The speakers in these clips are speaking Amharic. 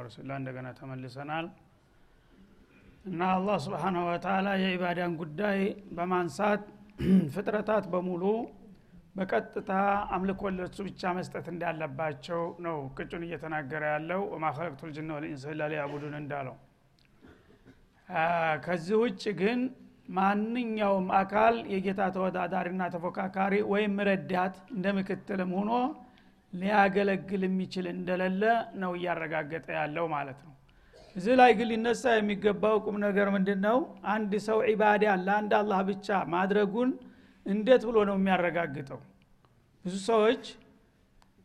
ረሱላ እንደገና ተመልሰናል። እና አላህ ስብሓናሁ ወተላ የኢባዳን ጉዳይ በማንሳት ፍጥረታት በሙሉ በቀጥታ አምልኮ ለሱ ብቻ መስጠት እንዳለባቸው ነው ቅጩን እየተናገረ ያለው። ወማ ኸለቅቱ ልጅነ ወልኢንስ ኢላ ሊያቡዱን እንዳለው። ከዚህ ውጭ ግን ማንኛውም አካል የጌታ ተወዳዳሪና ተፎካካሪ ወይም ረዳት እንደ ምክትልም ሆኖ ሊያገለግል የሚችል እንደሌለ ነው እያረጋገጠ ያለው ማለት ነው። እዚህ ላይ ግን ሊነሳ የሚገባው ቁም ነገር ምንድን ነው አንድ ሰው ዒባዳን ለአንድ አላህ ብቻ ማድረጉን እንዴት ብሎ ነው የሚያረጋግጠው? ብዙ ሰዎች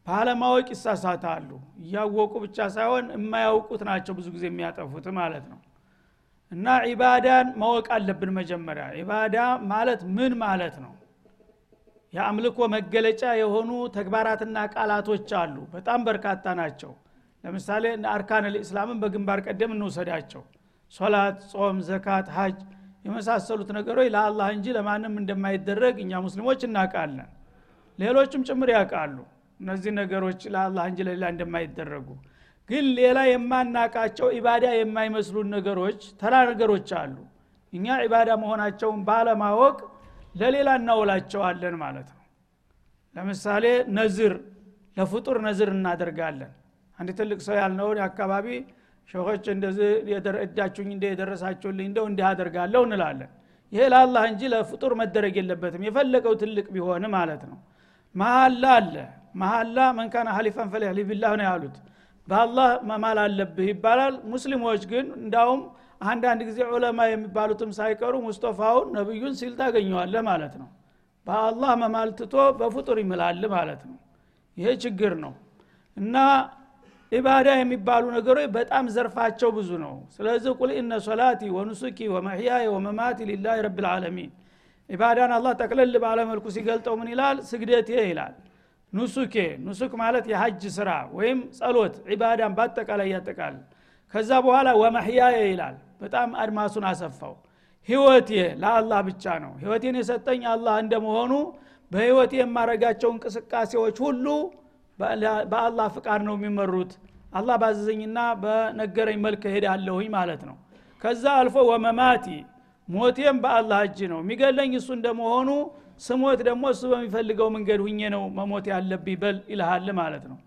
ባለማወቅ ይሳሳታሉ። እያወቁ ብቻ ሳይሆን የማያውቁት ናቸው ብዙ ጊዜ የሚያጠፉት ማለት ነው። እና ዒባዳን ማወቅ አለብን መጀመሪያ። ዒባዳ ማለት ምን ማለት ነው የአምልኮ መገለጫ የሆኑ ተግባራትና ቃላቶች አሉ። በጣም በርካታ ናቸው። ለምሳሌ አርካን ልእስላምን በግንባር ቀደም እንውሰዳቸው። ሶላት ጾም ዘካት ሀጅ የመሳሰሉት ነገሮች ለአላህ እንጂ ለማንም እንደማይደረግ እኛ ሙስሊሞች እናውቃለን። ሌሎችም ጭምር ያውቃሉ። እነዚህ ነገሮች ለአላህ እንጂ ለሌላ እንደማይደረጉ። ግን ሌላ የማናቃቸው ኢባዳ የማይመስሉን ነገሮች ተራ ነገሮች አሉ። እኛ ኢባዳ መሆናቸውን ባለማወቅ ለሌላ እናውላቸዋለን ማለት ነው። ለምሳሌ ነዝር ለፍጡር ነዝር እናደርጋለን። አንድ ትልቅ ሰው ያልነውን አካባቢ ሸኾች እንደዚህ እዳችሁኝ እንደ የደረሳችሁልኝ እንደው እንዲህ አደርጋለሁ እንላለን። ይሄ ለአላህ እንጂ ለፍጡር መደረግ የለበትም። የፈለገው ትልቅ ቢሆን ማለት ነው። መሀላ አለ። መሀላ መንካና ሀሊፈን ቢላህ ነው ያሉት። በአላህ መማል አለብህ ይባላል። ሙስሊሞች ግን እንዳውም አንዳንድ ጊዜ ዑለማ የሚባሉትም ሳይቀሩ ሙስጠፋውን ነቢዩን ሲል ታገኘዋለህ ማለት ነው። በአላህ መማል ትቶ በፍጡር ይምላል ማለት ነው። ይሄ ችግር ነው። እና ኢባዳ የሚባሉ ነገሮች በጣም ዘርፋቸው ብዙ ነው። ስለዚህ ቁል ኢነ ሶላቲ ወኑሱኪ ወመሕያየ ወመማቲ ሊላህ ረብልዓለሚን ኢባዳን አላህ ጠቅለል ባለመልኩ ሲገልጠው ምን ይላል? ስግደቴ ይላል። ኑሱኬ ኑሱክ ማለት የሀጅ ስራ ወይም ጸሎት ዒባዳን በአጠቃላይ ያጠቃል ከዛ በኋላ ወመሕያየ ይላል በጣም አድማሱን አሰፋው። ህይወቴ ለአላህ ብቻ ነው። ህይወቴን የሰጠኝ አላህ እንደመሆኑ በህይወቴ የማረጋቸው እንቅስቃሴዎች ሁሉ በአላህ ፍቃድ ነው የሚመሩት። አላህ ባዘዘኝና በነገረኝ መልክ ሄዳለሁኝ ማለት ነው። ከዛ አልፎ ወመማቲ ሞቴም በአላህ እጅ ነው። የሚገለኝ እሱ እንደመሆኑ ስሞት ደግሞ እሱ በሚፈልገው መንገድ ሁኜ ነው መሞት ያለብኝ በል ይልሃል ማለት ነው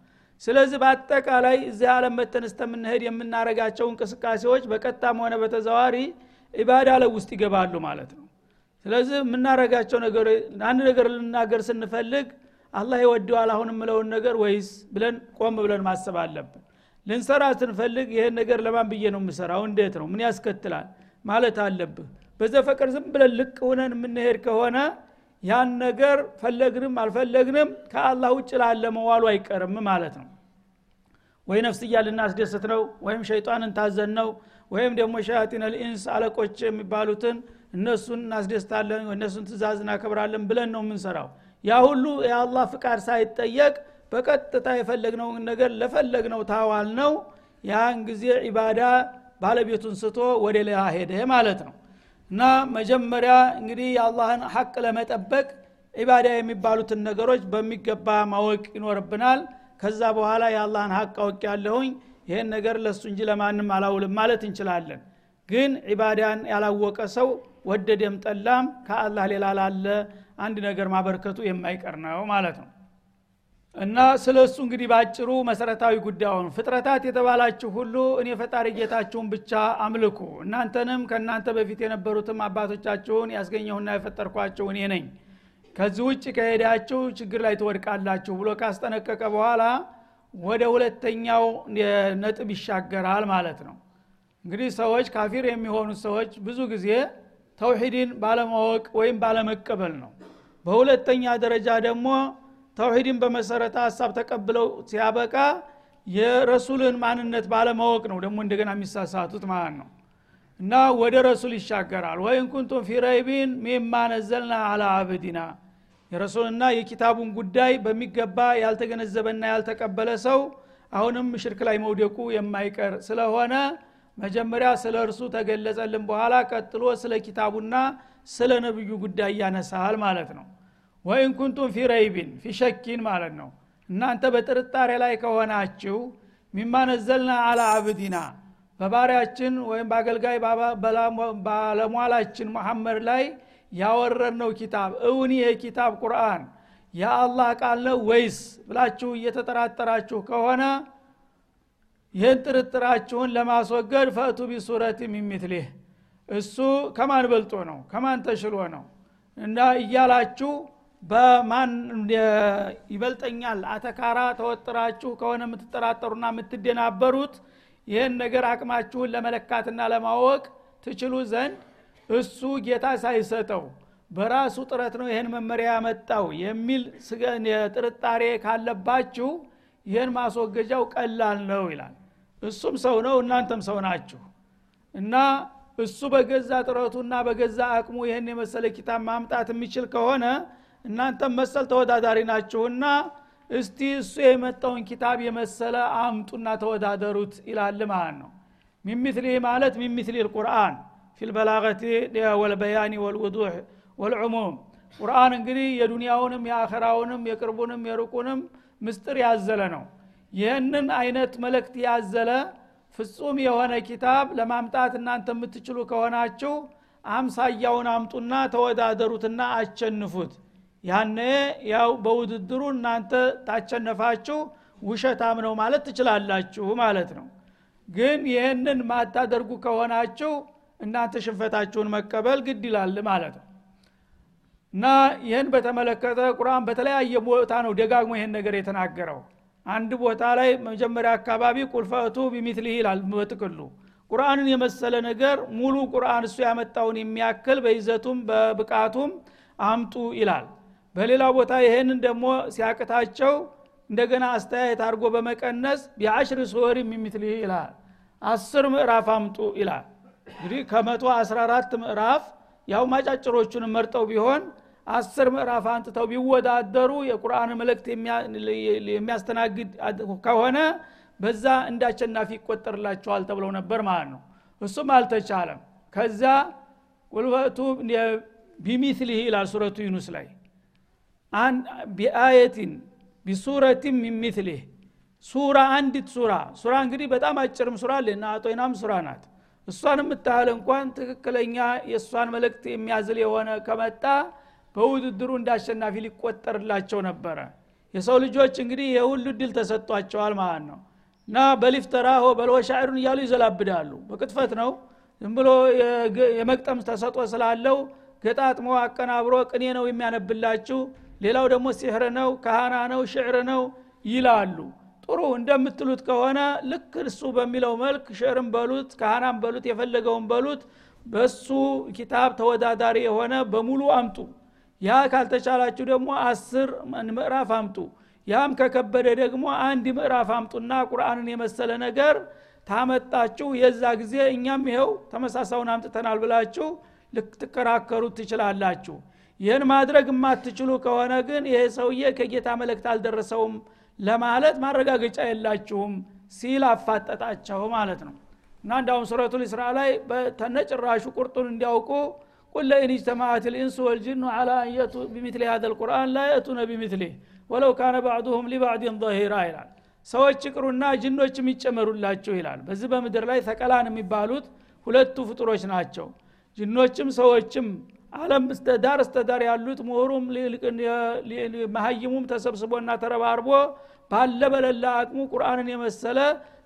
ስለዚህ በአጠቃላይ እዚህ ዓለም መተን እስተምንሄድ የምናረጋቸው እንቅስቃሴዎች በቀጥታም ሆነ በተዘዋሪ ኢባዳ ላይ ውስጥ ይገባሉ ማለት ነው። ስለዚህ የምናረጋቸው ነገር አንድ ነገር ልናገር ስንፈልግ አላህ ይወደዋል አሁን የምለውን ነገር ወይስ ብለን ቆም ብለን ማሰብ አለብን? ልንሰራ ስንፈልግ ይሄን ነገር ለማን ብዬ ነው የምሰራው? እንዴት ነው? ምን ያስከትላል? ማለት አለብህ። በዘፈቀር ዝም ብለን ልቅ ሆነን የምንሄድ ከሆነ ያን ነገር ፈለግንም አልፈለግንም ከአላህ ውጭ ላለ መዋሉ አይቀርም ማለት ነው። ወይ ነፍስያ ልናስደስት ነው ወይም ሸይጣንን ታዘን ነው ወይም ደግሞ ሸያጢን ልኢንስ አለቆች የሚባሉትን እነሱን እናስደስታለን እነሱን ትእዛዝ እናከብራለን ብለን ነው የምንሰራው። ያ ሁሉ የአላህ ፍቃድ ሳይጠየቅ በቀጥታ የፈለግነውን ነገር ለፈለግነው ታዋል ነው። ያን ጊዜ ዒባዳ ባለቤቱን ስቶ ወደ ሌላ ሄደ ማለት ነው እና መጀመሪያ እንግዲህ የአላህን ሐቅ ለመጠበቅ ዒባዳ የሚባሉትን ነገሮች በሚገባ ማወቅ ይኖርብናል። ከዛ በኋላ የአላህን ሐቅ አውቅ ያለሁኝ ይህን ነገር ለሱ እንጂ ለማንም አላውልም ማለት እንችላለን። ግን ዒባዳን ያላወቀ ሰው ወደደም ጠላም ከአላህ ሌላ ላለ አንድ ነገር ማበርከቱ የማይቀር ነው ማለት ነው እና ስለ እሱ እንግዲህ ባጭሩ መሰረታዊ ጉዳዩን ፍጥረታት የተባላችሁ ሁሉ እኔ ፈጣሪ ጌታችሁን ብቻ አምልኩ። እናንተንም ከእናንተ በፊት የነበሩትም አባቶቻችሁን ያስገኘሁና የፈጠርኳችሁ እኔ ነኝ። ከዚህ ውጭ ከሄዳችሁ ችግር ላይ ትወድቃላችሁ ብሎ ካስጠነቀቀ በኋላ ወደ ሁለተኛው ነጥብ ይሻገራል ማለት ነው። እንግዲህ ሰዎች ካፊር የሚሆኑት ሰዎች ብዙ ጊዜ ተውሂድን ባለማወቅ ወይም ባለመቀበል ነው። በሁለተኛ ደረጃ ደግሞ ተውሂድን በመሰረተ ሀሳብ ተቀብለው ሲያበቃ የረሱልን ማንነት ባለማወቅ ነው ደግሞ እንደገና የሚሳሳቱት ማለት ነው። እና ወደ ረሱል ይሻገራል። ወይን ኩንቱም ፊ ረይቢን ሚማ ነዘልና አላ አብዲና የረሱልና የኪታቡን ጉዳይ በሚገባ ያልተገነዘበና ያልተቀበለ ሰው አሁንም ሽርክ ላይ መውደቁ የማይቀር ስለሆነ መጀመሪያ ስለ እርሱ ተገለጸልን በኋላ ቀጥሎ ስለ ኪታቡና ስለ ነብዩ ጉዳይ ያነሳል ማለት ነው ወይን ኩንቱም ፊ ረይቢን ፊ ሸኪን ማለት ነው። እናንተ በጥርጣሬ ላይ ከሆናችሁ ሚማ ነዘልና አላ አብዲና በባሪያችን ወይም በአገልጋይ ባለሟላችን መሐመድ ላይ ያወረድነው ኪታብ እውን ይሄ ኪታብ ቁርአን የአላህ ቃል ነው ወይስ ብላችሁ እየተጠራጠራችሁ ከሆነ ይህን ጥርጥራችሁን ለማስወገድ ፈእቱ ቢሱረት ሚሚትሊህ እሱ ከማን በልጦ ነው? ከማን ተሽሎ ነው? እና እያላችሁ በማን ይበልጠኛል? አተካራ ተወጥራችሁ ከሆነ የምትጠራጠሩና የምትደናበሩት ይህን ነገር አቅማችሁን ለመለካትና ለማወቅ ትችሉ ዘንድ እሱ ጌታ ሳይሰጠው በራሱ ጥረት ነው ይህን መመሪያ ያመጣው የሚል ጥርጣሬ ካለባችሁ ይህን ማስወገጃው ቀላል ነው ይላል። እሱም ሰው ነው እናንተም ሰው ናችሁ። እና እሱ በገዛ ጥረቱና በገዛ አቅሙ ይህን የመሰለ ኪታብ ማምጣት የሚችል ከሆነ እናንተም መሰል ተወዳዳሪ ናችሁና እስቲ እሱ የመጣውን ኪታብ የመሰለ አምጡና ተወዳደሩት ይላል ማለት ነው። من مثل ማለት من مثل القرآن في البلاغة والبيان والوضوح والعموم ቁርአን እንግዲህ የዱንያውንም የአኸራውንም የቅርቡንም የሩቁንም ምስጥር ያዘለ ነው። ይህንን አይነት መልእክት ያዘለ ፍጹም የሆነ ኪታብ ለማምጣት እናንተ የምትችሉ ከሆናችሁ አምሳያውን አምጡና ተወዳደሩትና አቸንፉት ያነ ያው በውድድሩ እናንተ ታቸነፋችሁ ውሸታም ነው ማለት ትችላላችሁ ማለት ነው። ግን ይህንን ማታደርጉ ከሆናችሁ እናንተ ሽንፈታችሁን መቀበል ግድ ይላል ማለት ነው። እና ይህን በተመለከተ ቁርአን በተለያየ ቦታ ነው ደጋግሞ ይህን ነገር የተናገረው። አንድ ቦታ ላይ መጀመሪያ አካባቢ ቁልፈቱ ቢሚትሊህ ይላል በጥቅሉ። ቁርአንን የመሰለ ነገር ሙሉ ቁርአን እሱ ያመጣውን የሚያክል በይዘቱም በብቃቱም አምጡ ይላል በሌላ ቦታ ይህንን ደግሞ ሲያቅታቸው እንደገና አስተያየት አድርጎ በመቀነስ ቢአሽር ሱወር የሚምትልህ ይላል። አስር ምዕራፍ አምጡ ይላል። እንግዲህ ከመቶ አስራ አራት ምዕራፍ ያው ማጫጭሮቹን መርጠው ቢሆን አስር ምዕራፍ አንጥተው ቢወዳደሩ የቁርአን መልእክት የሚያስተናግድ ከሆነ በዛ እንደ አሸናፊ ይቆጠርላቸዋል ተብለው ነበር ማለት ነው። እሱም አልተቻለም። ከዛ ቁልበቱ ቢሚትሊህ ይላል ሱረቱ ዩኑስ ላይ ቢአየቲን ቢሱረቲን ሚሚትሊህ ሱራ አንዲት ሱራ ሱራ እንግዲህ በጣም አጭርም ሱራ ልና አጦይናም ሱራ ናት እሷን የምታህል እንኳን ትክክለኛ የእሷን መልእክት የሚያዝል የሆነ ከመጣ በውድድሩ እንዳሸናፊ ሊቆጠርላቸው ነበረ የሰው ልጆች እንግዲህ የሁሉ ድል ተሰጧቸዋል ማለት ነው እና በሊፍተራሆ በልወ ሻዕሩን እያሉ ይዘላብዳሉ በቅጥፈት ነው ዝም ብሎ የመቅጠም ተሰጦ ስላለው ገጣጥሞ አቀናብሮ ቅኔ ነው የሚያነብላችሁ ሌላው ደግሞ ሲሕር ነው ካህና ነው ሽዕር ነው ይላሉ። ጥሩ እንደምትሉት ከሆነ ልክ እሱ በሚለው መልክ ሽዕርም በሉት ካህናም በሉት የፈለገውን በሉት በሱ ኪታብ ተወዳዳሪ የሆነ በሙሉ አምጡ። ያ ካልተቻላችሁ ደግሞ አስር ምዕራፍ አምጡ። ያም ከከበደ ደግሞ አንድ ምዕራፍ አምጡና ቁርአንን የመሰለ ነገር ታመጣችሁ። የዛ ጊዜ እኛም ይኸው ተመሳሳውን አምጥተናል ብላችሁ ልትከራከሩ ትችላላችሁ ይህን ማድረግ የማትችሉ ከሆነ ግን ይሄ ሰውዬ ከጌታ መልእክት አልደረሰውም ለማለት ማረጋገጫ የላችሁም ሲል አፋጠጣቸው ማለት ነው። እና እንዳሁም سورة الإسراء ላይ ተነጭራሹ ቁርጡን እንዲያውቁ قل لئن اجتمعت الإنس والجن على أن يأتوا بمثل هذا القرآن لا يأتون بمثله ولو كان بعضهم لبعض ظهيرا ይላል። ሰዎች ይቅሩና ጅኖችም ይጨመሩላችሁ ይላል። በዚህ በምድር ላይ ثقلان የሚባሉት ሁለቱ ፍጡሮች ናቸው። ጅኖችም ሰዎችም አለም ዳር እስተዳር ያሉት ምሁሩም መሀይሙም ተሰብስቦና ተረባርቦ ባለ በለላ አቅሙ ቁርአንን የመሰለ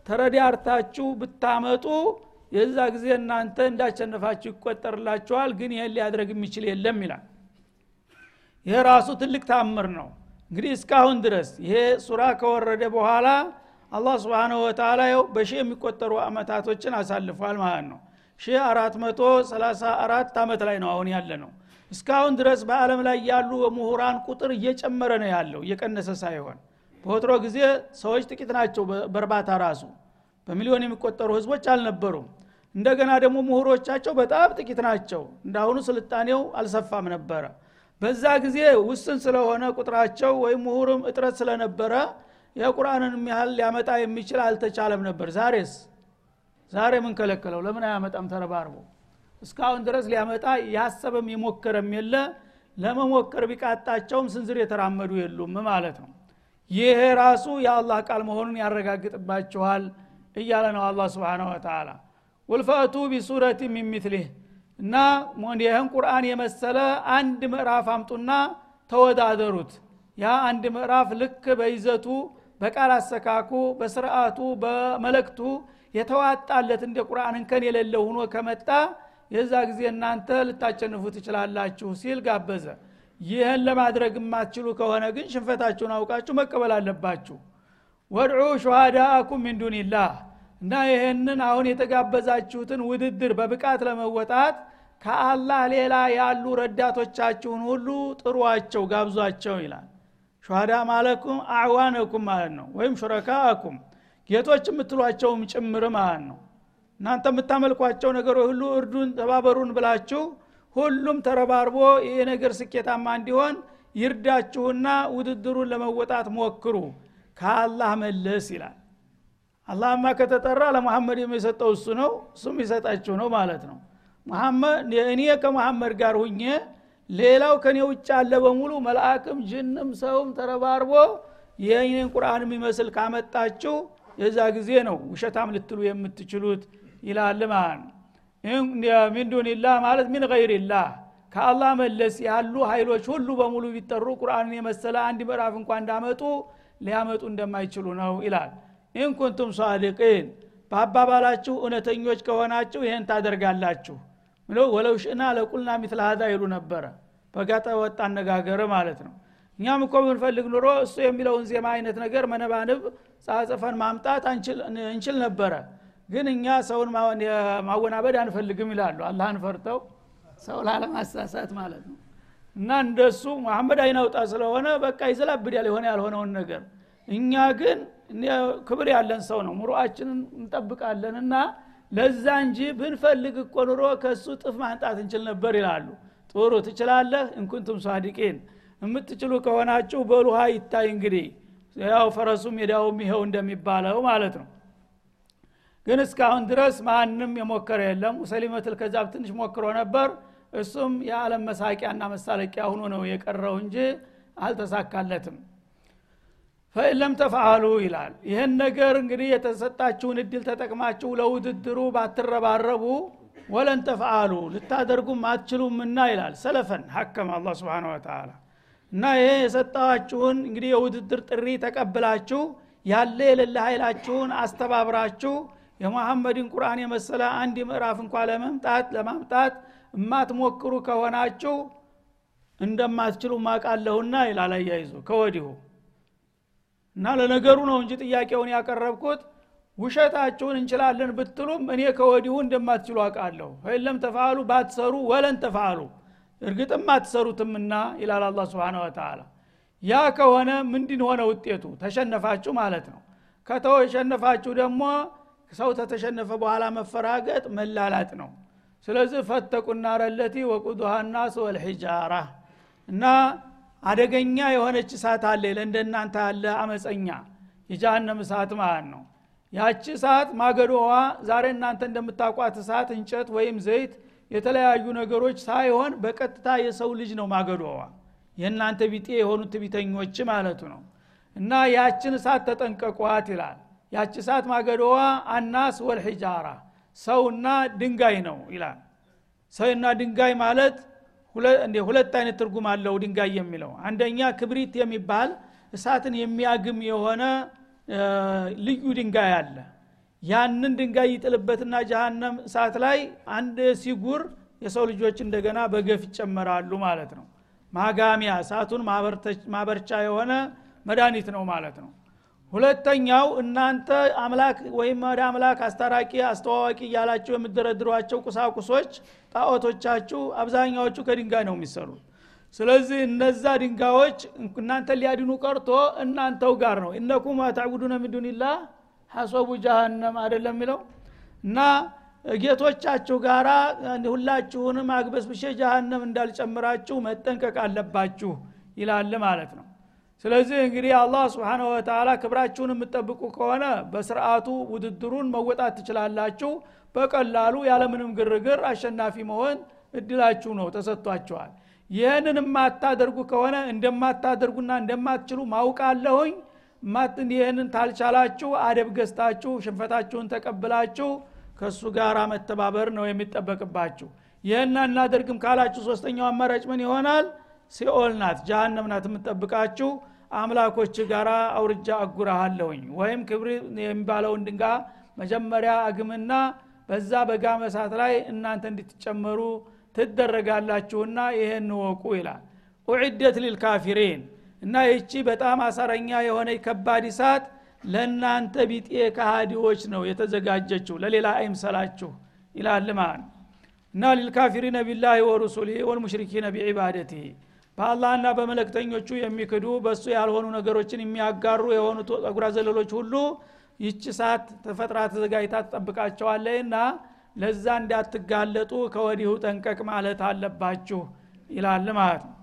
ተረዳርታችሁ ብታመጡ የዛ ጊዜ እናንተ እንዳሸነፋችሁ ይቆጠርላችኋል ግን ይህን ሊያድረግ የሚችል የለም ይላል። ይህ ራሱ ትልቅ ታምር ነው። እንግዲህ እስካሁን ድረስ ይሄ ሱራ ከወረደ በኋላ አላህ ስብንሁ ወተላ ው በሺህ የሚቆጠሩ አመታቶችን አሳልፏል ማለት ነው ሺ አራት መቶ ሰላሳ አራት አመት ላይ ነው አሁን ያለ ነው እስካሁን ድረስ በአለም ላይ ያሉ ምሁራን ቁጥር እየጨመረ ነው ያለው እየቀነሰ ሳይሆን። በወትሮ ጊዜ ሰዎች ጥቂት ናቸው በእርባታ ራሱ። በሚሊዮን የሚቆጠሩ ህዝቦች አልነበሩም። እንደገና ደግሞ ምሁሮቻቸው በጣም ጥቂት ናቸው። እንዳሁኑ ስልጣኔው አልሰፋም ነበረ። በዛ ጊዜ ውስን ስለሆነ ቁጥራቸው ወይም ምሁርም እጥረት ስለነበረ የቁርአንን ያህል ሊያመጣ የሚችል አልተቻለም ነበር። ዛሬስ ዛሬ ምን ከለከለው? ለምን አያመጣም? ተረባርቦ። እስካሁን ድረስ ሊያመጣ ያሰበም የሞከረም የለ ለመሞከር ቢቃጣቸውም ስንዝር የተራመዱ የሉም ማለት ነው። ይሄ ራሱ የአላህ ቃል መሆኑን ያረጋግጥባችኋል እያለ ነው አላ ስብን ወተላ ውልፈቱ ቢሱረት ሚሚትሊህ እና ይህን ቁርአን የመሰለ አንድ ምዕራፍ አምጡና ተወዳደሩት። ያ አንድ ምዕራፍ ልክ በይዘቱ በቃል አሰካኩ በስርዓቱ በመለክቱ የተዋጣለት እንደ ቁርአን እንከን የሌለው ሁኖ ከመጣ የዛ ጊዜ እናንተ ልታቸንፉ ትችላላችሁ ሲል ጋበዘ። ይህን ለማድረግ የማትችሉ ከሆነ ግን ሽንፈታችሁን አውቃችሁ መቀበል አለባችሁ። ወድዑ ሹሃዳአኩም ሚን ዱኒላህ። እና ይህንን አሁን የተጋበዛችሁትን ውድድር በብቃት ለመወጣት ከአላህ ሌላ ያሉ ረዳቶቻችሁን ሁሉ ጥሯቸው ጋብዟቸው ይላል። ሹሃዳ ማለኩም አዕዋነኩም ማለት ነው ወይም ሹረካአኩም ጌቶች የምትሏቸውም ጭምር ማለት ነው? እናንተ የምታመልኳቸው ነገሮች ሁሉ እርዱን ተባበሩን ብላችሁ ሁሉም ተረባርቦ ይህ ነገር ስኬታማ እንዲሆን ይርዳችሁና ውድድሩን ለመወጣት ሞክሩ። ከአላህ መለስ ይላል። አላህማ ከተጠራ ለመሐመድ የሚሰጠው እሱ ነው እሱም ይሰጣችሁ ነው ማለት ነው። እኔ ከመሐመድ ጋር ሁኜ ሌላው ከኔ ውጭ አለ በሙሉ መልአክም ጅንም ሰውም ተረባርቦ ይህንን ቁርአን የሚመስል ካመጣችሁ የዛ ጊዜ ነው ውሸታም ልትሉ የምትችሉት ይላል ማለት من دون الله ማለት من غير الله ከአላህ መለስ ያሉ ኃይሎች ሁሉ በሙሉ ቢጠሩ ቁርአንን የመሰለ አንድ ምዕራፍ እንኳ እንዳመጡ ሊያመጡ እንደማይችሉ ነው ይላል። إن كنتم صادقين በአባባላችሁ እውነተኞች ከሆናችሁ ይህን ታደርጋላችሁ ብሎ ولو شئنا لقلنا مثل هذا ይሉ ነበረ። በጋጠ ወጣ አነጋገር ማለት ነው። እኛም እኮ ብንፈልግ ኑሮ እሱ የሚለውን ዜማ አይነት ነገር መነባንብ ጻጽፈን ማምጣት እንችል ነበረ። ግን እኛ ሰውን ማወናበድ አንፈልግም ይላሉ። አላህን ፈርተው ሰው ላለማሳሳት ማለት ነው። እና እንደሱ መሐመድ አይናውጣ ስለሆነ በቃ ይዘላብዳል የሆነ ያልሆነውን ነገር። እኛ ግን ክብር ያለን ሰው ነው። ሙሩአችንን እንጠብቃለን እና ለዛ እንጂ ብንፈልግ እኮ ኑሮ ከእሱ ጥፍ ማንጣት እንችል ነበር ይላሉ። ጥሩ ትችላለህ እንኩንቱም ሳዲቂን። የምትችሉ ከሆናችሁ በሉሃ ይታይ እንግዲህ ያው ፈረሱ ሜዳውም ይኸው እንደሚባለው ማለት ነው። ግን እስካሁን ድረስ ማንም የሞከረ የለም። ሙሰሊመትል ከዛብ ትንሽ ሞክሮ ነበር። እሱም የዓለም መሳቂያና መሳለቂያ ሁኖ ነው የቀረው እንጂ አልተሳካለትም። ፈኢለም ተፈአሉ ይላል። ይህን ነገር እንግዲህ የተሰጣችሁን እድል ተጠቅማችሁ ለውድድሩ ባትረባረቡ ወለን ተፈአሉ ልታደርጉም አትችሉምና ይላል ሰለፈን ሀከም አላ ስብን ወተላ እና ይሄ የሰጣችሁን እንግዲህ የውድድር ጥሪ ተቀብላችሁ ያለ የሌለ ኃይላችሁን አስተባብራችሁ የመሐመድን ቁርአን የመሰለ አንድ ምዕራፍ እንኳ ለመምጣት ለማምጣት እማትሞክሩ ከሆናችሁ እንደማትችሉ ማቃለሁና ይላል አያይዞ ከወዲሁ። እና ለነገሩ ነው እንጂ ጥያቄውን ያቀረብኩት ውሸታችሁን እንችላለን ብትሉም እኔ ከወዲሁ እንደማትችሉ አውቃለሁ። ፈይለም ተፋሉ ባትሰሩ ወለን ተፋሉ እርግጥም አትሰሩትምና ይላል አላ ስብን ወተላ ያ ከሆነ ምንድን ሆነ ውጤቱ? ተሸነፋችሁ ማለት ነው። ከተሸነፋችሁ ደግሞ ሰው ተተሸነፈ በኋላ መፈራገጥ መላላጥ ነው። ስለዚህ ፈተቁና ረለቲ ወቁዱሃ ናስ ወልሒጃራ። እና አደገኛ የሆነች እሳት አለ ለእንደናንተ ያለ አመፀኛ የጃሃንም እሳት ማለት ነው። ያቺ እሳት ማገዶዋ ዛሬ እናንተ እንደምታቋት እሳት እንጨት ወይም ዘይት የተለያዩ ነገሮች ሳይሆን በቀጥታ የሰው ልጅ ነው ማገዶዋ። የእናንተ ቢጤ የሆኑት ቢተኞች ማለቱ ነው። እና ያችን እሳት ተጠንቀቋት ይላል። ያቺ እሳት ማገዶዋ አናስ ወልሒጃራ ሰውና ድንጋይ ነው ይላል። ሰውና ድንጋይ ማለት ሁለት አይነት ትርጉም አለው ድንጋይ የሚለው። አንደኛ ክብሪት የሚባል እሳትን የሚያግም የሆነ ልዩ ድንጋይ አለ ያንን ድንጋይ ይጥልበትና ጀሃነም እሳት ላይ አንድ ሲጉር የሰው ልጆች እንደገና በገፍ ይጨመራሉ ማለት ነው። ማጋሚያ እሳቱን ማበርቻ የሆነ መድኃኒት ነው ማለት ነው። ሁለተኛው እናንተ አምላክ ወይም ወደ አምላክ አስታራቂ አስተዋዋቂ እያላችሁ የምደረድሯቸው ቁሳቁሶች ጣዖቶቻችሁ አብዛኛዎቹ ከድንጋይ ነው የሚሰሩት። ስለዚህ እነዛ ድንጋዮች እናንተ ሊያድኑ ቀርቶ እናንተው ጋር ነው። እነኩም ታዕቡዱነ ሚዱንላ ሐሶቡ ጃሃንም አደለም የሚለው? እና ጌቶቻችሁ ጋራ ሁላችሁንም አግበስብሼ ጃሃንም እንዳልጨምራችሁ መጠንቀቅ አለባችሁ ይላል ማለት ነው። ስለዚህ እንግዲህ አላህ ስብሓነ ወተላ ክብራችሁን የምትጠብቁ ከሆነ በስርዓቱ ውድድሩን መወጣት ትችላላችሁ። በቀላሉ ያለምንም ግርግር አሸናፊ መሆን እድላችሁ ነው ተሰጥቷቸዋል ይህንን የማታደርጉ ከሆነ እንደማታደርጉና እንደማትችሉ ማውቃለሁኝ ይህንን ታልቻላችሁ አደብ ገዝታችሁ ሽንፈታችሁን ተቀብላችሁ ከእሱ ጋር መተባበር ነው የሚጠበቅባችሁ። ይህን እናደርግም ካላችሁ ሶስተኛው አማራጭ ምን ይሆናል? ሲኦል ናት ጃሃንም ናት የምጠብቃችሁ አምላኮች ጋር አውርጃ አጉራሃለሁኝ። ወይም ክብር የሚባለውን ድንጋ መጀመሪያ አግምና በዛ በጋመ እሳት ላይ እናንተ እንድትጨመሩ ትደረጋላችሁና ይሄን ወቁ ይላል። ኡዕደት ሊልካፊሪን እና ይቺ በጣም አሳረኛ የሆነ ከባድ እሳት ለእናንተ ቢጤ ከሃዲዎች ነው የተዘጋጀችው። ለሌላ አይምሰላችሁ ይላል ማለት እና ሊልካፊሪነ ቢላህ ወሩሱሊህ ወልሙሽሪኪነ ቢዒባደቲህ በአላህና በመለክተኞቹ የሚክዱ በእሱ ያልሆኑ ነገሮችን የሚያጋሩ የሆኑ ጠጉራ ዘለሎች ሁሉ ይቺ ሰዓት ተፈጥራ ተዘጋጅታ ትጠብቃቸዋለና ለዛ እንዳትጋለጡ ከወዲሁ ጠንቀቅ ማለት አለባችሁ ይላል ማለት ነው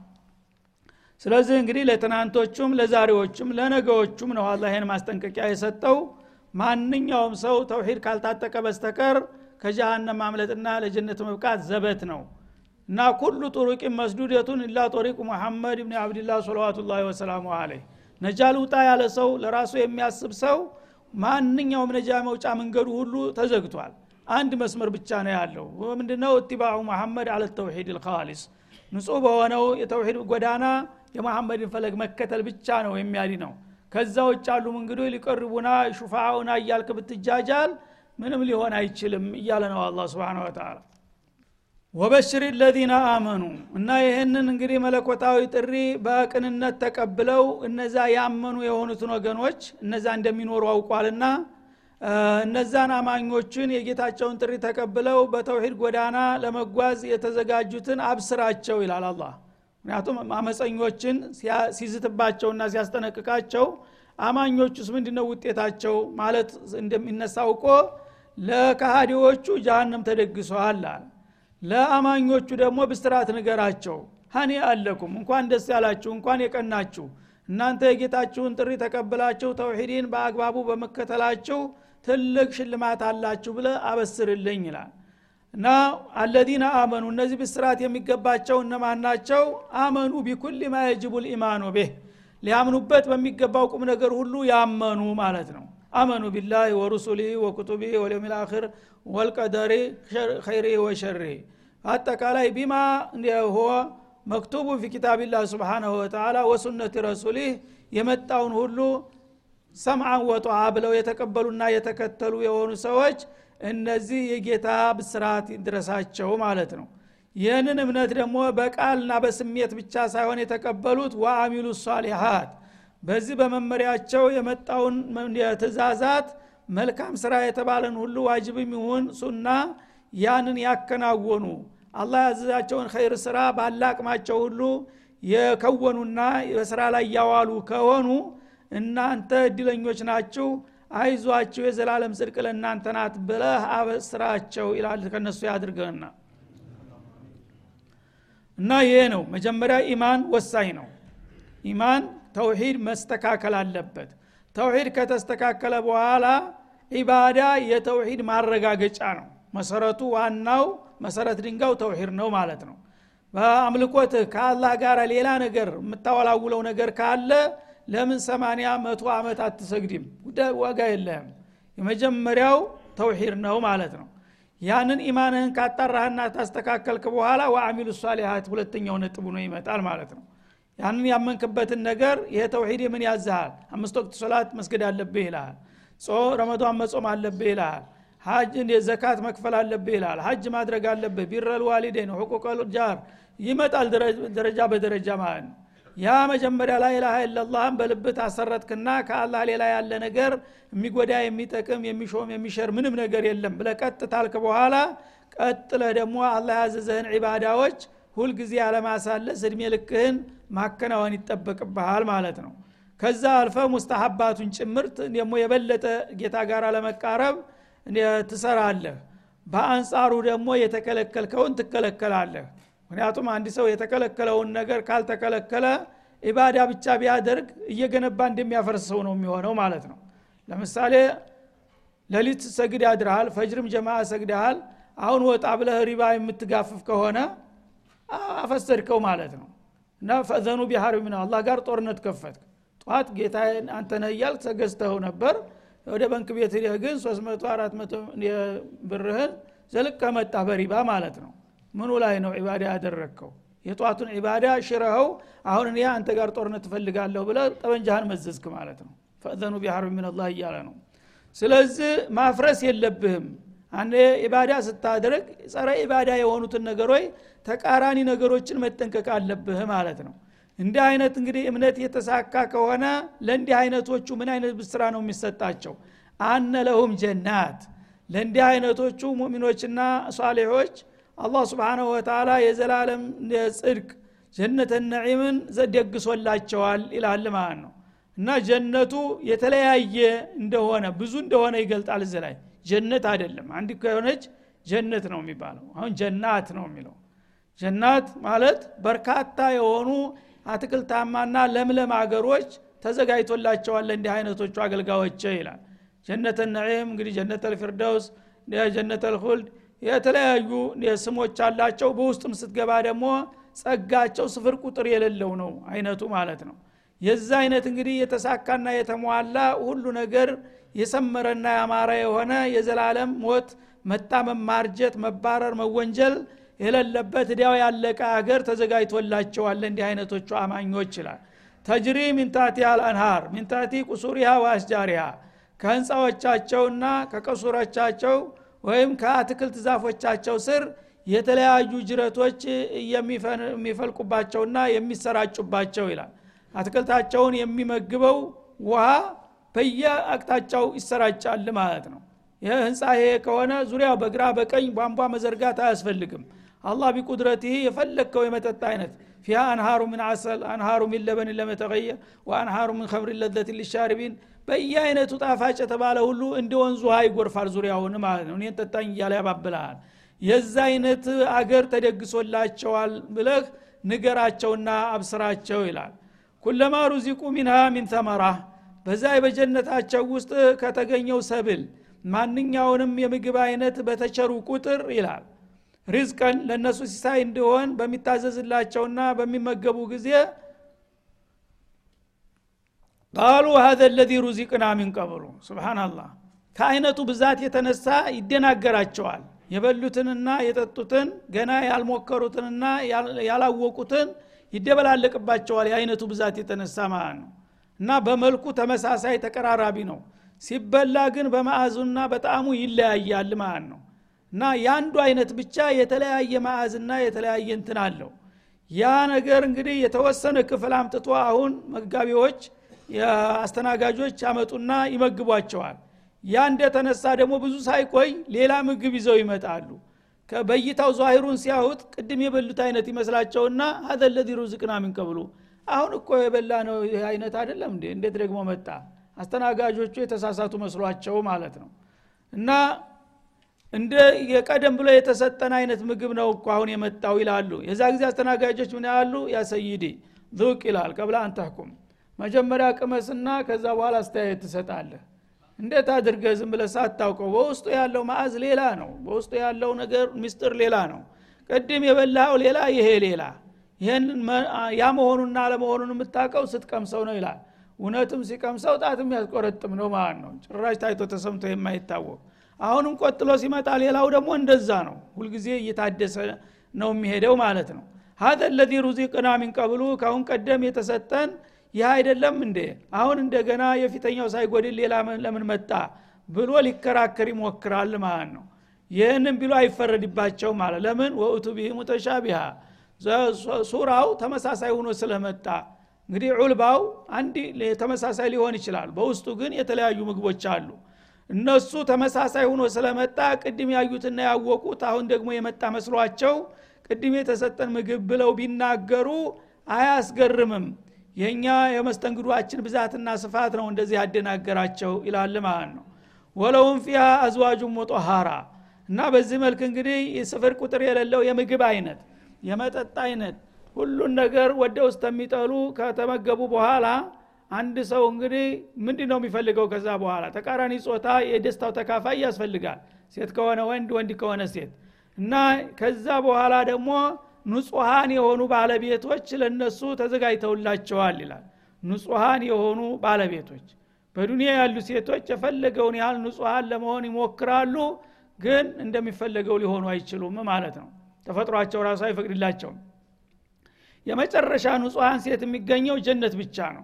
ስለዚህ እንግዲህ ለትናንቶቹም ለዛሬዎቹም ለነገዎቹም ነው አላ ይህን ማስጠንቀቂያ የሰጠው። ማንኛውም ሰው ተውሂድ ካልታጠቀ በስተቀር ከጀሃነም ማምለጥና ለጀነት መብቃት ዘበት ነው። እና ኩሉ ጡሩቂን መስዱደቱን ኢላ ጦሪቁ ሙሐመድ ብን አብድላህ ሰለዋቱላ ወሰላሙ አለህ ነጃ ልውጣ ያለ ሰው ለራሱ የሚያስብ ሰው ማንኛውም ነጃ መውጫ መንገዱ ሁሉ ተዘግቷል። አንድ መስመር ብቻ ነው ያለው። ምንድነው? እትባዑ መሐመድ አለ ተውሂድ ልካሊስ ንጹህ በሆነው የተውሂድ ጎዳና የመሐመድን ፈለግ መከተል ብቻ ነው የሚያዲ ነው ከዛ ውጭ አሉ መንገዶች ሊቀርቡና ሹፋውና እያልክ ብትጃጃል ምንም ሊሆን አይችልም እያለ ነው አላ ስብን ወተላ ወበሽር ለዚነ አመኑ እና ይህንን እንግዲህ መለኮታዊ ጥሪ በቅንነት ተቀብለው እነዛ ያመኑ የሆኑትን ወገኖች እነዛ እንደሚኖሩ አውቋልና እነዛን አማኞችን የጌታቸውን ጥሪ ተቀብለው በተውሂድ ጎዳና ለመጓዝ የተዘጋጁትን አብስራቸው ይላል አላ ምክንያቱም አመፀኞችን ሲዝትባቸውና ሲያስጠነቅቃቸው አማኞቹስ ምንድነው ውጤታቸው ማለት እንደሚነሳ አውቆ ለካሃዲዎቹ ጃሃንም ተደግሰዋል አለ። ለአማኞቹ ደግሞ ብስራት ንገራቸው። ሀኒ አለኩም እንኳን ደስ ያላችሁ እንኳን የቀናችሁ። እናንተ የጌታችሁን ጥሪ ተቀብላችሁ ተውሂድን በአግባቡ በመከተላችሁ ትልቅ ሽልማት አላችሁ ብለ አበስርልኝ ይላል እና አለዚነ አመኑ እነዚህ ብስራት የሚገባቸው እነማን ናቸው? አመኑ ቢኩል ማ የጅቡ ልኢማኑ ቤህ ሊያምኑበት በሚገባው ቁም ነገር ሁሉ ያመኑ ማለት ነው። አመኑ ቢላህ ወሩሱሊህ ወኩቱቢህ ወልየውም ልአክር ወልቀደሪ ኸይሪ ወሸሪ። አጠቃላይ ቢማ ሆ መክቱቡን ፊ ኪታቢላህ ስብሓናሁ ወተላ ወሱነት ረሱሊህ የመጣውን ሁሉ ሰምዓን ወጧ ብለው የተቀበሉና የተከተሉ የሆኑ ሰዎች እነዚህ የጌታ ብስራት ይድረሳቸው ማለት ነው። ይህንን እምነት ደግሞ በቃልና በስሜት ብቻ ሳይሆን የተቀበሉት ወአሚሉ ሷሊሃት በዚህ በመመሪያቸው የመጣውን ትእዛዛት መልካም ስራ የተባለን ሁሉ ዋጅብም ይሁን ሱና ያንን ያከናወኑ አላህ ያዘዛቸውን ኸይር ስራ ባላቅማቸው ሁሉ የከወኑና በስራ ላይ ያዋሉ ከሆኑ እናንተ እድለኞች ናችሁ አይዟችሁ የዘላለም ጽድቅ ለእናንተ ናት ብለህ አበስራቸው ይላል ከነሱ ያድርገና እና ይሄ ነው። መጀመሪያ ኢማን ወሳኝ ነው። ኢማን ተውሂድ መስተካከል አለበት። ተውሂድ ከተስተካከለ በኋላ ዒባዳ የተውሂድ ማረጋገጫ ነው። መሰረቱ ዋናው መሰረት ድንጋው ተውሂድ ነው ማለት ነው። በአምልኮትህ ከአላህ ጋር ሌላ ነገር የምታወላውለው ነገር ካለ ለምን ሰማንያ መቶ ዓመት አትሰግድም? ዋጋ የለህም። የመጀመሪያው ተውሂድ ነው ማለት ነው። ያንን ኢማንህን ካጣራህና ታስተካከልክ በኋላ ወአሚሉ ሷሊሃት ሁለተኛው ነጥቡ ነው ይመጣል ማለት ነው። ያንን ያመንክበትን ነገር ይሄ ተውሂድ ምን ያዝሃል? አምስት ወቅት ሶላት መስገድ አለብህ ይልሃል። ጾ ረመዷን መጾም አለብህ ይልሃል። ሀጅ ዘካት መክፈል አለብህ ይልሃል። ሀጅ ማድረግ አለብህ። بر الوالدين حقوق الجار ይመጣል ደረጃ በደረጃ ማለት ነው ያ መጀመሪያ ላይ لا إله إلا الله ን በልብህ ታሰረትክና ከአላህ ሌላ ያለ ነገር የሚጎዳ የሚጠቅም የሚሾም የሚሸር ምንም ነገር የለም ብለ ቀጥ በኋላ ቀጥለህ ደግሞ አላህ ያዘዘህን ዒባዳዎች ሁልጊዜ አለማሳለስ እድሜ ልክህን ማከናወን ይጠበቅብሃል ማለት ነው። ከዛ አልፈ ሙስተሐባቱን ጭምርት ደግሞ የበለጠ ጌታ ጋር ለመቃረብ ትሰራለህ። በአንጻሩ ደግሞ የተከለከልከውን ትከለከላለህ ምክንያቱም አንድ ሰው የተከለከለውን ነገር ካልተከለከለ ኢባዳ ብቻ ቢያደርግ እየገነባ እንደሚያፈርስ ሰው ነው የሚሆነው ማለት ነው። ለምሳሌ ለሊት ሰግድ ያድርሃል ፈጅርም ጀማ ሰግድሃል አሁን ወጣ ብለህ ሪባ የምትጋፍፍ ከሆነ አፈሰድከው ማለት ነው። እና ፈዘኑ ቢሃር ምን አላህ ጋር ጦርነት ከፈትክ። ጠዋት ጌታ አንተ ነህ ተገዝተኸው ነበር። ወደ ባንክ ቤት ግን 300 400 ብርህን ዘልቅ ከመጣ በሪባ ማለት ነው ምኑ ላይ ነው ዒባዳ ያደረግከው? የጧቱን ዒባዳ ሽረኸው አሁን እኔ አንተ ጋር ጦርነት ትፈልጋለሁ ብለ ጠበንጃህን መዘዝክ ማለት ነው። ፈእዘኑ ቢሐርብ ሚንላህ እያለ ነው። ስለዚህ ማፍረስ የለብህም። አንድ ኢባዳ ስታደርግ ጸረ ኢባዳ የሆኑትን ነገሮች ተቃራኒ ነገሮችን መጠንቀቅ አለብህ ማለት ነው። እንዲህ አይነት እንግዲህ እምነት የተሳካ ከሆነ ለእንዲህ አይነቶቹ ምን አይነት ብስራ ነው የሚሰጣቸው? አነ ለሁም ጀናት። ለእንዲህ አይነቶቹ ሙሚኖችና ሷሌሖች አላህ ስብንሁ ወተላ የዘላለም ጽድቅ ጀነተ ነዒምን ደግሶላቸዋል ይላል ማለት ነው። እና ጀነቱ የተለያየ እንደሆነ ብዙ እንደሆነ ይገልጣል እዚ ላይ። ጀነት አይደለም። አንድ ከሆነች ጀነት ነው የሚባለው። አሁን ጀናት ነው የሚለው። ጀናት ማለት በርካታ የሆኑ አትክልታማና ለምለም አገሮች ተዘጋጅቶላቸዋል እንዲህ አይነቶቹ አገልጋዮች ይላል። ጀነት ነዒም እንግዲህ ጀነት ልፊርደውስ ጀነት ልሁልድ የተለያዩ ስሞች አላቸው። በውስጥም ስትገባ ደግሞ ጸጋቸው ስፍር ቁጥር የሌለው ነው አይነቱ ማለት ነው። የዛ አይነት እንግዲህ የተሳካና የተሟላ ሁሉ ነገር የሰመረና ያማረ የሆነ የዘላለም ሞት መጣመም ማርጀት መባረር መወንጀል የሌለበት እዲያው ያለቀ አገር ተዘጋጅቶላቸዋል እንዲህ አይነቶቹ አማኞች ይላል። ተጅሪ ሚንታቲ አልአንሃር ሚንታቲ ቁሱሪሃ ወአስጃሪሃ ከህንፃዎቻቸውና ከቀሱሮቻቸው ወይም ከአትክልት ዛፎቻቸው ስር የተለያዩ ጅረቶች የሚፈልቁባቸውና የሚሰራጩባቸው ይላል አትክልታቸውን የሚመግበው ውሃ በየአቅጣጫው ይሰራጫል ማለት ነው ይህ ህንፃ ይሄ ከሆነ ዙሪያው በግራ በቀኝ ቧንቧ መዘርጋት አያስፈልግም አላህ ቢቁድረትህ የፈለግከው የመጠጥ አይነት ፊሃ አንሃሩ ምን አሰል አንሃሩ ሚን ለበን ለመተቀየር ወአንሃሩ ምን ከምር ለዘት ሊሻርቢን በየአይነቱ ጣፋጭ የተባለ ሁሉ እንደ ወንዙ ውሃ ይጎርፋል ዙሪያውን ማለት ነው። እኔን ጠጣኝ እያለ ያባብልሃል የዛ አይነት አገር ተደግሶላቸዋል ብለህ ንገራቸውና አብስራቸው ይላል። ኩለማ ሩዚቁ ሚንሃ ሚን ተመራ በዛ በጀነታቸው ውስጥ ከተገኘው ሰብል ማንኛውንም የምግብ አይነት በተቸሩ ቁጥር ይላል። ሪዝቀን ለእነሱ ሲሳይ እንዲሆን በሚታዘዝላቸውና በሚመገቡ ጊዜ ቃሉ ሀዘ ለዚ ሩዚቅና ሚን ስብናላህ ከአይነቱ ብዛት የተነሳ ይደናገራቸዋል። የበሉትንና የጠጡትን ገና ያልሞከሩትንና ያላወቁትን ይደበላለቅባቸዋል። የአይነቱ ብዛት የተነሳ ማለት ነው። እና በመልኩ ተመሳሳይ ተቀራራቢ ነው። ሲበላ ግን በማዕዙና በጣዕሙ ይለያያል ማለት ነው። እና የአንዱ አይነት ብቻ የተለያየ ማዕዝና የተለያየ እንትን አለው። ያ ነገር እንግዲህ የተወሰነ ክፍል አምጥቶ አሁን መጋቢዎች አስተናጋጆች ያመጡና ይመግቧቸዋል። ያ እንደተነሳ ደግሞ ብዙ ሳይቆይ ሌላ ምግብ ይዘው ይመጣሉ። በይታው ዛሂሩን ሲያዩት ቅድም የበሉት አይነት ይመስላቸውና ሀዘ ለዚ ሩዝቅና ሚንቀብሉ አሁን እኮ የበላ ነው አይነት አይደለም እንዴ? እንዴት ደግሞ መጣ? አስተናጋጆቹ የተሳሳቱ መስሏቸው ማለት ነው። እና እንደ የቀደም ብሎ የተሰጠን አይነት ምግብ ነው እኮ አሁን የመጣው ይላሉ። የዛ ጊዜ አስተናጋጆች ምን ያሉ? ያ ሰይዲ ዙቅ ይላል። ቀብላ አንተህኩም መጀመሪያ ቅመስና ከዛ በኋላ አስተያየት ትሰጣለህ። እንዴት አድርገ ዝም ብለ ሳታውቀው? በውስጡ ያለው ማዕዝ ሌላ ነው። በውስጡ ያለው ነገር ሚስጥር ሌላ ነው። ቅድም የበላኸው ሌላ ይሄ ሌላ። ይህን ያ መሆኑና አለመሆኑን የምታውቀው ስትቀምሰው ነው ይላል። እውነትም ሲቀምሰው ጣትም ያስቆረጥም ነው ማለት ነው። ጭራሽ ታይቶ ተሰምቶ የማይታወቅ። አሁንም ቆጥሎ ሲመጣ ሌላው ደግሞ እንደዛ ነው። ሁልጊዜ እየታደሰ ነው የሚሄደው ማለት ነው። ሀደ ለዚ ሩዚቅና ሚንቀብሉ ካሁን ቀደም የተሰጠን ይህ አይደለም እንዴ? አሁን እንደገና የፊተኛው ሳይጎድል ሌላ ለምን መጣ ብሎ ሊከራከር ይሞክራል ማለት ነው። ይህንም ቢሉ አይፈረድባቸው ማለት ለምን? ወእቱ ቢህ ሙተሻቢሃ። ሱራው ተመሳሳይ ሆኖ ስለመጣ። እንግዲህ ዑልባው አንድ ተመሳሳይ ሊሆን ይችላል። በውስጡ ግን የተለያዩ ምግቦች አሉ። እነሱ ተመሳሳይ ሆኖ ስለመጣ ቅድም ያዩትና ያወቁት አሁን ደግሞ የመጣ መስሏቸው ቅድም የተሰጠን ምግብ ብለው ቢናገሩ አያስገርምም የእኛ የመስተንግዷችን ብዛትና ስፋት ነው እንደዚህ ያደናገራቸው ይላል ማለት ነው። ወለውም ፊያ አዝዋጁ ሙጦሃራ እና በዚህ መልክ እንግዲህ ስፍር ቁጥር የሌለው የምግብ አይነት የመጠጥ አይነት ሁሉን ነገር ወደ ውስጥ የሚጠሉ ከተመገቡ በኋላ አንድ ሰው እንግዲህ ምንድ ነው የሚፈልገው? ከዛ በኋላ ተቃራኒ ጾታ የደስታው ተካፋይ ያስፈልጋል። ሴት ከሆነ ወንድ ወንድ ከሆነ ሴት እና ከዛ በኋላ ደግሞ ንጹሐን የሆኑ ባለቤቶች ለነሱ ተዘጋጅተውላቸዋል ይላል። ንጹሐን የሆኑ ባለቤቶች። በዱንያ ያሉ ሴቶች የፈለገውን ያህል ንጹሐን ለመሆን ይሞክራሉ ግን እንደሚፈለገው ሊሆኑ አይችሉም ማለት ነው። ተፈጥሯቸው ራሱ አይፈቅድላቸውም። የመጨረሻ ንጹሐን ሴት የሚገኘው ጀነት ብቻ ነው።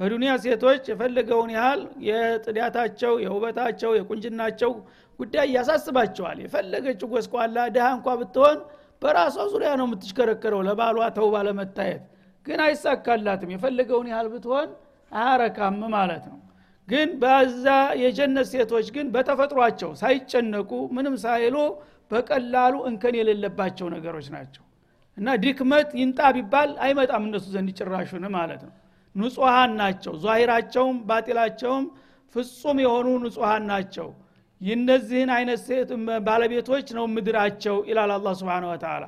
በዱንያ ሴቶች የፈለገውን ያህል የጥዳታቸው የውበታቸው የቁንጅናቸው ጉዳይ ያሳስባቸዋል። የፈለገች ጎስቋላ ድሃ እንኳ ብትሆን በራሷ ዙሪያ ነው የምትሽከረከረው ለባሏ ተውባ ለመታየት። ግን አይሳካላትም። የፈለገውን ያህል ብትሆን አያረካም ማለት ነው። ግን በዛ የጀነት ሴቶች ግን በተፈጥሯቸው ሳይጨነቁ ምንም ሳይሉ በቀላሉ እንከን የሌለባቸው ነገሮች ናቸው። እና ድክመት ይንጣ ቢባል አይመጣም እነሱ ዘንድ ጭራሹን ማለት ነው። ንጹሐን ናቸው። ዛሂራቸውም ባጢላቸውም ፍጹም የሆኑ ንጹሐን ናቸው የነዚህን አይነት ሴት ባለቤቶች ነው ምድራቸው ይላል አላ ስብን ወተላ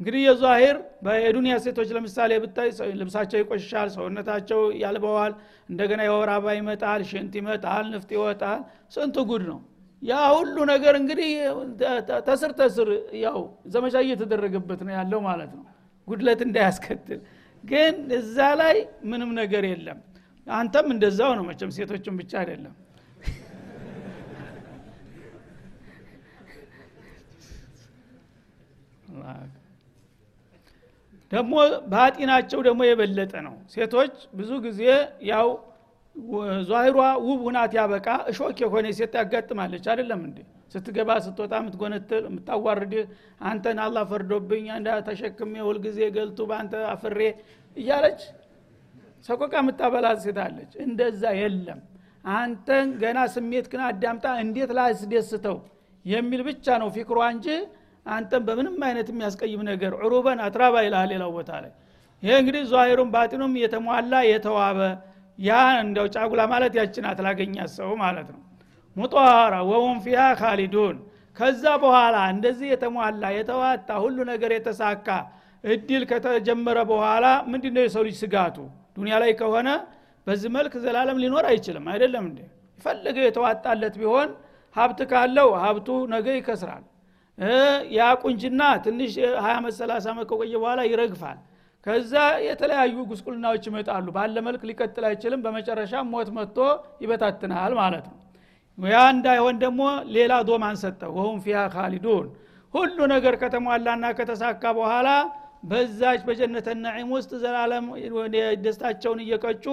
እንግዲህ የዛሂር የዱንያ ሴቶች ለምሳሌ ብታይ ልብሳቸው ይቆሽሻል ሰውነታቸው ያልበዋል እንደገና የወር አበባ ይመጣል ሽንት ይመጣል ንፍጥ ይወጣል። ስንት ጉድ ነው! ያ ሁሉ ነገር እንግዲህ ተስር ተስር ያው ዘመቻ እየተደረገበት ነው ያለው ማለት ነው። ጉድለት እንዳያስከትል። ግን እዛ ላይ ምንም ነገር የለም። አንተም እንደዛው ነው መቸም ሴቶችን ብቻ አይደለም ደግሞ ባጢናቸው ደግሞ የበለጠ ነው። ሴቶች ብዙ ጊዜ ያው ዛሂሯ ውብ ሁናት ያበቃ እሾክ የሆነ ሴት ያጋጥማለች። አይደለም እንዴ? ስትገባ ስትወጣ የምትጎነትል የምታዋርድ አንተን አላ ፈርዶብኝ አንዳ ተሸክሜ ሁልጊዜ ገልቱ በአንተ አፍሬ እያለች ሰቆቃ የምታበላት ሴት አለች። እንደዛ የለም። አንተን ገና ስሜት ክን አዳምጣ እንዴት ላስደስተው የሚል ብቻ ነው ፊክሯ እንጂ አንተን በምንም አይነት የሚያስቀይም ነገር ዑሩበን አትራባ ይልሃል ሌላው ቦታ ላይ። ይሄ እንግዲህ ዛሂሩም ባጢኑም የተሟላ የተዋበ ያ እንደው ጫጉላ ማለት ያችናት ላገኛት ሰው ማለት ነው። ሙጠራ ወሁም ፊሃ ካሊዱን ከዛ በኋላ እንደዚህ የተሟላ የተዋጣ ሁሉ ነገር የተሳካ እድል ከተጀመረ በኋላ ምንድ ነው የሰው ልጅ ስጋቱ? ዱኒያ ላይ ከሆነ በዚህ መልክ ዘላለም ሊኖር አይችልም። አይደለም እንዴ? የፈለገው የተዋጣለት ቢሆን ሀብት ካለው ሀብቱ ነገ ይከስራል ያ ቁንጅና ትንሽ ሀያ ዓመት ሰላሳ ዓመት ከቆየ በኋላ ይረግፋል። ከዛ የተለያዩ ጉስቁልናዎች ይመጣሉ። ባለ መልክ ሊቀጥል አይችልም። በመጨረሻ ሞት መጥቶ ይበታትናል ማለት ነው። ያ እንዳይሆን ደግሞ ሌላ ዶማን ሰጠ ወሁም ፊያ ካሊዱን ሁሉ ነገር ከተሟላና ከተሳካ በኋላ በዛች በጀነተ ነዒም ውስጥ ዘላለም ደስታቸውን እየቀጩ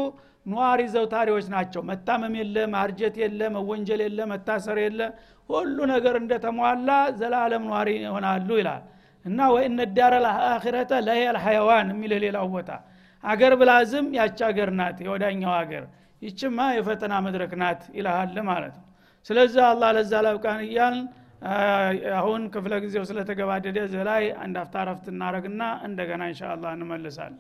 ኗሪ ዘውታሪዎች ናቸው። መታመም የለ ማርጀት የለ መወንጀል የለ መታሰር የለ ሁሉ ነገር እንደተሟላ ዘላለም ኗሪ ይሆናሉ ይላል። እና ወኢነ ዳረ ልአኪረተ ለሄ ልሐይዋን የሚል ሌላው ቦታ። አገር ብላዝም ያች አገር ናት የወዳኛው አገር። ይችማ የፈተና መድረክ ናት ይልሃል ማለት ነው። ስለዚህ አላህ ለዛ ላብቃን እያል አሁን ክፍለ ጊዜው ስለተገባደደ እዚህ ላይ አንድ አፍታ ረፍት እናረግና እንደገና እንሻ አላህ እንመልሳለን